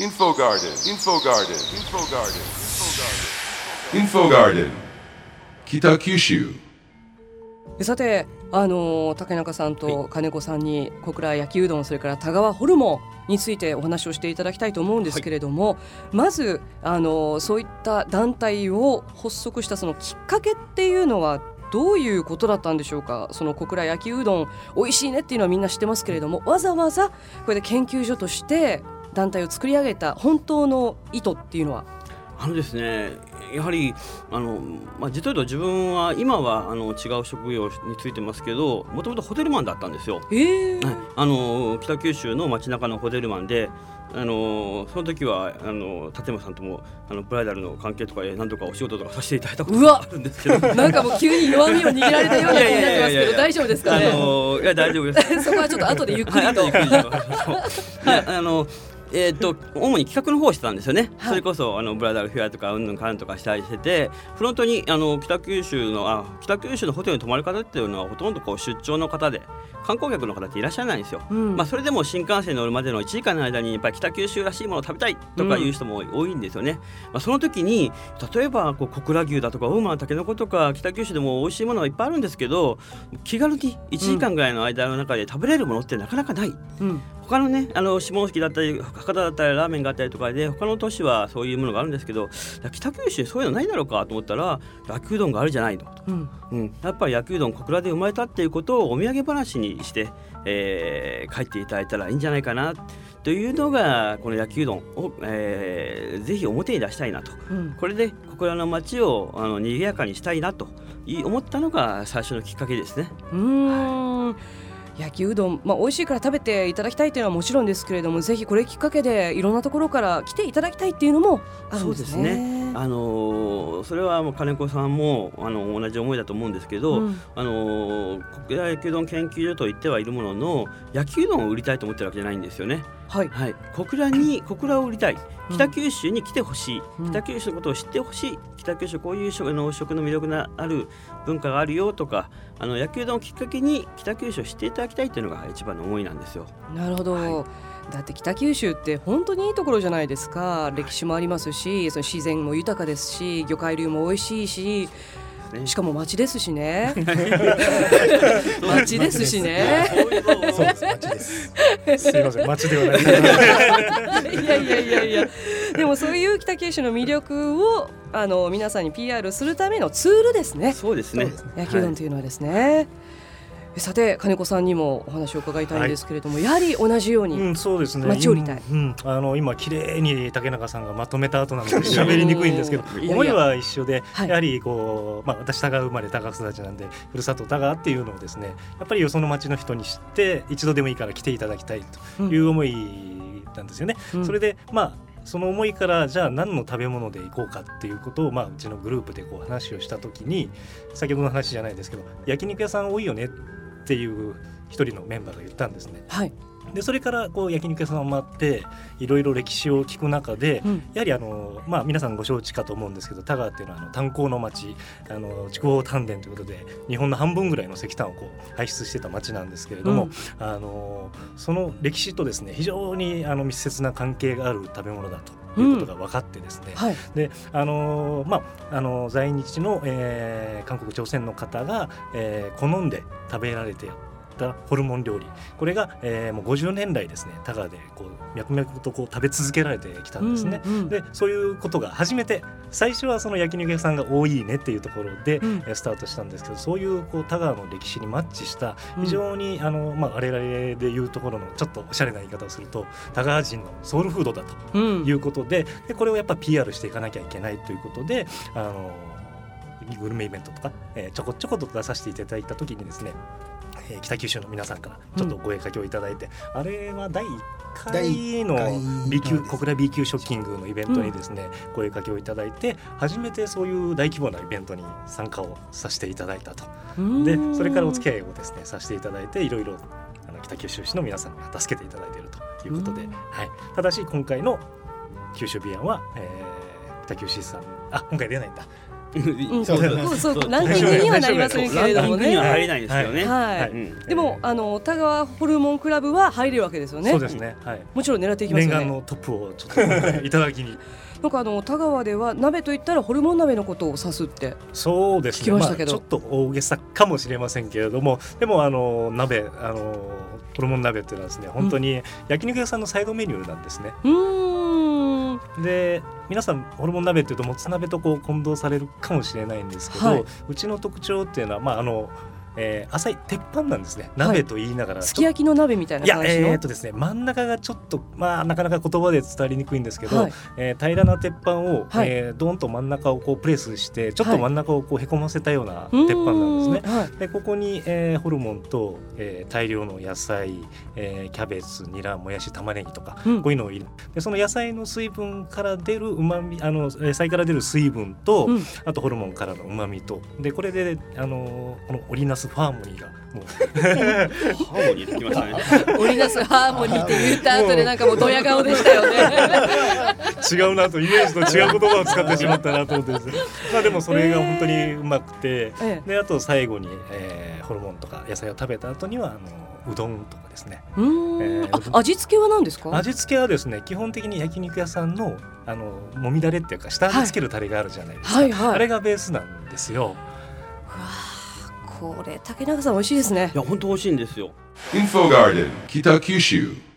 Info Garden, Info Garden, Info Garden, Info Garden, 北九州。さてあの竹中さんと金子さんに小倉焼きうどんそれから田川ホルモンについてお話をしていただきたいと思うんですけれども、まずあのそういった団体を発足したそのきっかけっていうのはどういうことだったんでしょうか？その小倉焼きうどん美味しいねっていうのはみんな知ってますけれどもわざわざこれで研究所として団体を作り上げた本当の意図っていうのは？あのですねやはりあの、まあ、実を言うと自分は今はあの違う職業についてますけどもともとホテルマンだったんですよ。えー。はい、あの北九州の街中のホテルマンであのその時はあの立山さんともあのブライダルの関係とかで何とかお仕事とかさせていただいたことうわ。があるんですけど。なんかもう急に弱みを握られたような気になってますけど大丈夫ですか？あね、のいや大丈夫です。そこはちょっと後でゆっくり。と、はい、後でゆっくりと はい、あの。えー、と主に企画の方をしてたんですよね、はい。それこそあのブラザールフェアとかうんぬんかんとかしたりしててフロントにあの北九州のあ北九州のホテルに泊まる方っていうのはほとんどこう出張の方で観光客の方っていらっしゃらないんですよ、うん。まあ、それでも新幹線に乗るまでの1時間の間にやっぱり北九州らしいものを食べたいとかいう人も多いん。ですよね、まあ、その時に例えばこう小倉牛だとか大間のたけのことか北九州でも美味しいものがいっぱいあるんですけど気軽に1時間ぐらいの間の中で食べれるものってなかなかない。うん他のねあの下関だったり博多だったりラーメンがあったりとかで他の都市はそういうものがあるんですけど北九州にそういうのないだろうかと思ったら焼きうどんがあるじゃないの。と、うん。うん、やっぱり焼きうどん小倉で生まれたっていうことをお土産話にして、えー帰っていただいたらいいんじゃないかなというのがこの焼きうどんを、えーぜひ表に出したいなと。うん。これで小倉の街をあの賑やかにしたいなとい思ったのが最初のきっかけですね。うーん焼きうどん、まあ、美味しいから食べていただきたいというのはもちろんですけれどもぜひこれきっかけでいろんなところから来ていただきたいっていうのもあるんですね。そうですあのーそれはもう金子さんもあの同じ思いだと思うんですけど、うんあのー小倉焼きうどん研究所と言ってはいるものの焼きうどんを売りたいと思ってるわけじゃないんですよね。はい、はい、小倉に小倉を売りたい。うん。北九州に来てほしい、うん。北九州のことを知ってほしい。北九州こういう食の食の魅力のある文化があるよとかあの焼きうどんをきっかけに北九州を知っていただきたいというのが一番の思いなんですよ。なるほど、はだって北九州って本当にいいところじゃないですか。歴史もありますしその自然も豊かですし魚介類も美味しいしね。しかも町ですしね。町ですしね。そうです町です。すいません 町ではない。いやいやいやいや。でもそういう北九州の魅力をあの皆さんに PR するためのツールですね。そうですね。そうですね。焼きうどんというのはですね、さて金子さんにもお話を伺いたいんですけれども、やはり同じように、うん、そうですね。町を売りたい。うん、あの今綺麗に竹中さんがまとめた後なので喋りにくいんですけど思いは一緒で、はい。やはりこうまあ私田川生まれ田川育ちなんでふるさと田川っていうのをですね、やっぱりよその町の人に知って一度でもいいから来ていただきたいという思いなんですよね。うん。それでまあその思いからじゃあ何の食べ物でいこうかっていうことを、まあ、うちのグループでこう話をした時に先ほどの話じゃないですけど焼肉屋さん多いよねっていう一人のメンバーが言ったんですね。はい、でそれからこう焼肉屋さんを回っていろいろ歴史を聞く中で、うん。やはりあの、まあ、皆さんご承知かと思うんですけど田川っていうのはあの炭鉱の町あの筑豊炭田ということで日本の半分ぐらいの石炭をこう排出してた町なんですけれども、うん。あのその歴史とですね非常にあの密接な関係がある食べ物だということが分かってですね、はい、であのーまああの在日の、えー韓国朝鮮の方が、えー好んで食べられてたホルモン料理。これが、えーもう50年来ですね田川でこう脈々とこう食べ続けられてきたんですね。うんうんでそういうことが初めて最初はその焼肉屋さんが多いねっていうところで、うん。えースタートしたんですけどそういうこう田川の歴史にマッチしたうん。非常に、あのまあ、我々でいうところのちょっとおしゃれな言い方をすると田川人のソウルフードだとうん。いうことででこれをやっぱ PR していかなきゃいけないということであのグルメイベントとか、えーちょこちょこと出させていただいた時にですね、えー北九州の皆さんからちょっとお声かけをいただいて、あれは第1回の B 級小倉 B 級ショッキングのイベントにですね、声かけをいただいて初めてそういう大規模なイベントに参加をさせていただいたと。でそれからお付き合いをですねさせていただいていろいろあの北九州市の皆さんが助けていただいているということで、うん。はい、ただし今回の九州ビアンは、えー北九州市さんあ今回出ないんだ。うんそうそうそうそうランキングにはなりませんけれどもランキングにはね。入れないんですよね。はい、でもあの田川ホルモンクラブは入れるわけですよね。そうですね。はい。もちろん狙っていきますよね。念願のトップをちょっといただきに。なんかあの田川では鍋と言ったらホルモン鍋のことを指すって。そうですね。聞きましたけどあちょっと大げさかもしれませんけれども、でもあの鍋あのホルモン鍋っていうのはですね、本当に焼肉屋さんのサイドメニューなんですね。うーん。で皆さんホルモン鍋っていうともつ鍋とこう混同されるかもしれないんですけど、はい。うちの特徴っていうのはまああの、えー、浅い鉄板なんですね。鍋と言いながら、すき焼きの鍋みたいいやな感じの？えー、とですね真ん中がちょっとまあなかなか言葉で伝わりにくいんですけど、はい。えー平らな鉄板を、はい。えードーンと真ん中をこうプレスしてちょっはい。と真ん中をこうへこませたような鉄板なんですね。はい。でここに、えーホルモンと、えー大量の野菜、えーキャベツニラもやし玉ねぎとか、うん。こういうのを入れでその野菜の水分から出るうまみあの野菜から出る水分と、うん。あとホルモンからのうまみと。でこれであのこのオリナスファーモニーがもう。ハーモニーできましたね。織りなすハーモニーって言った後でなんかもうドヤ顔でしたよね。違うなとイメージと違う言葉を使ってしまったなと思ってです。ね まあでもそれが本当にうまくて、ええ。であと最後に、えーホルモンとか野菜を食べた後にはあのうどんとかですね。えーあ味付けは何ですか？味付けはですね基本的に焼肉屋さんのあのもみだれっていうか下味つけるタレがあるじゃないですか、はいはい。あれがベースなんですよこれ竹中さん美味しいですねい。や本当美味しいんですよ。Info Garden, Kitakyushu.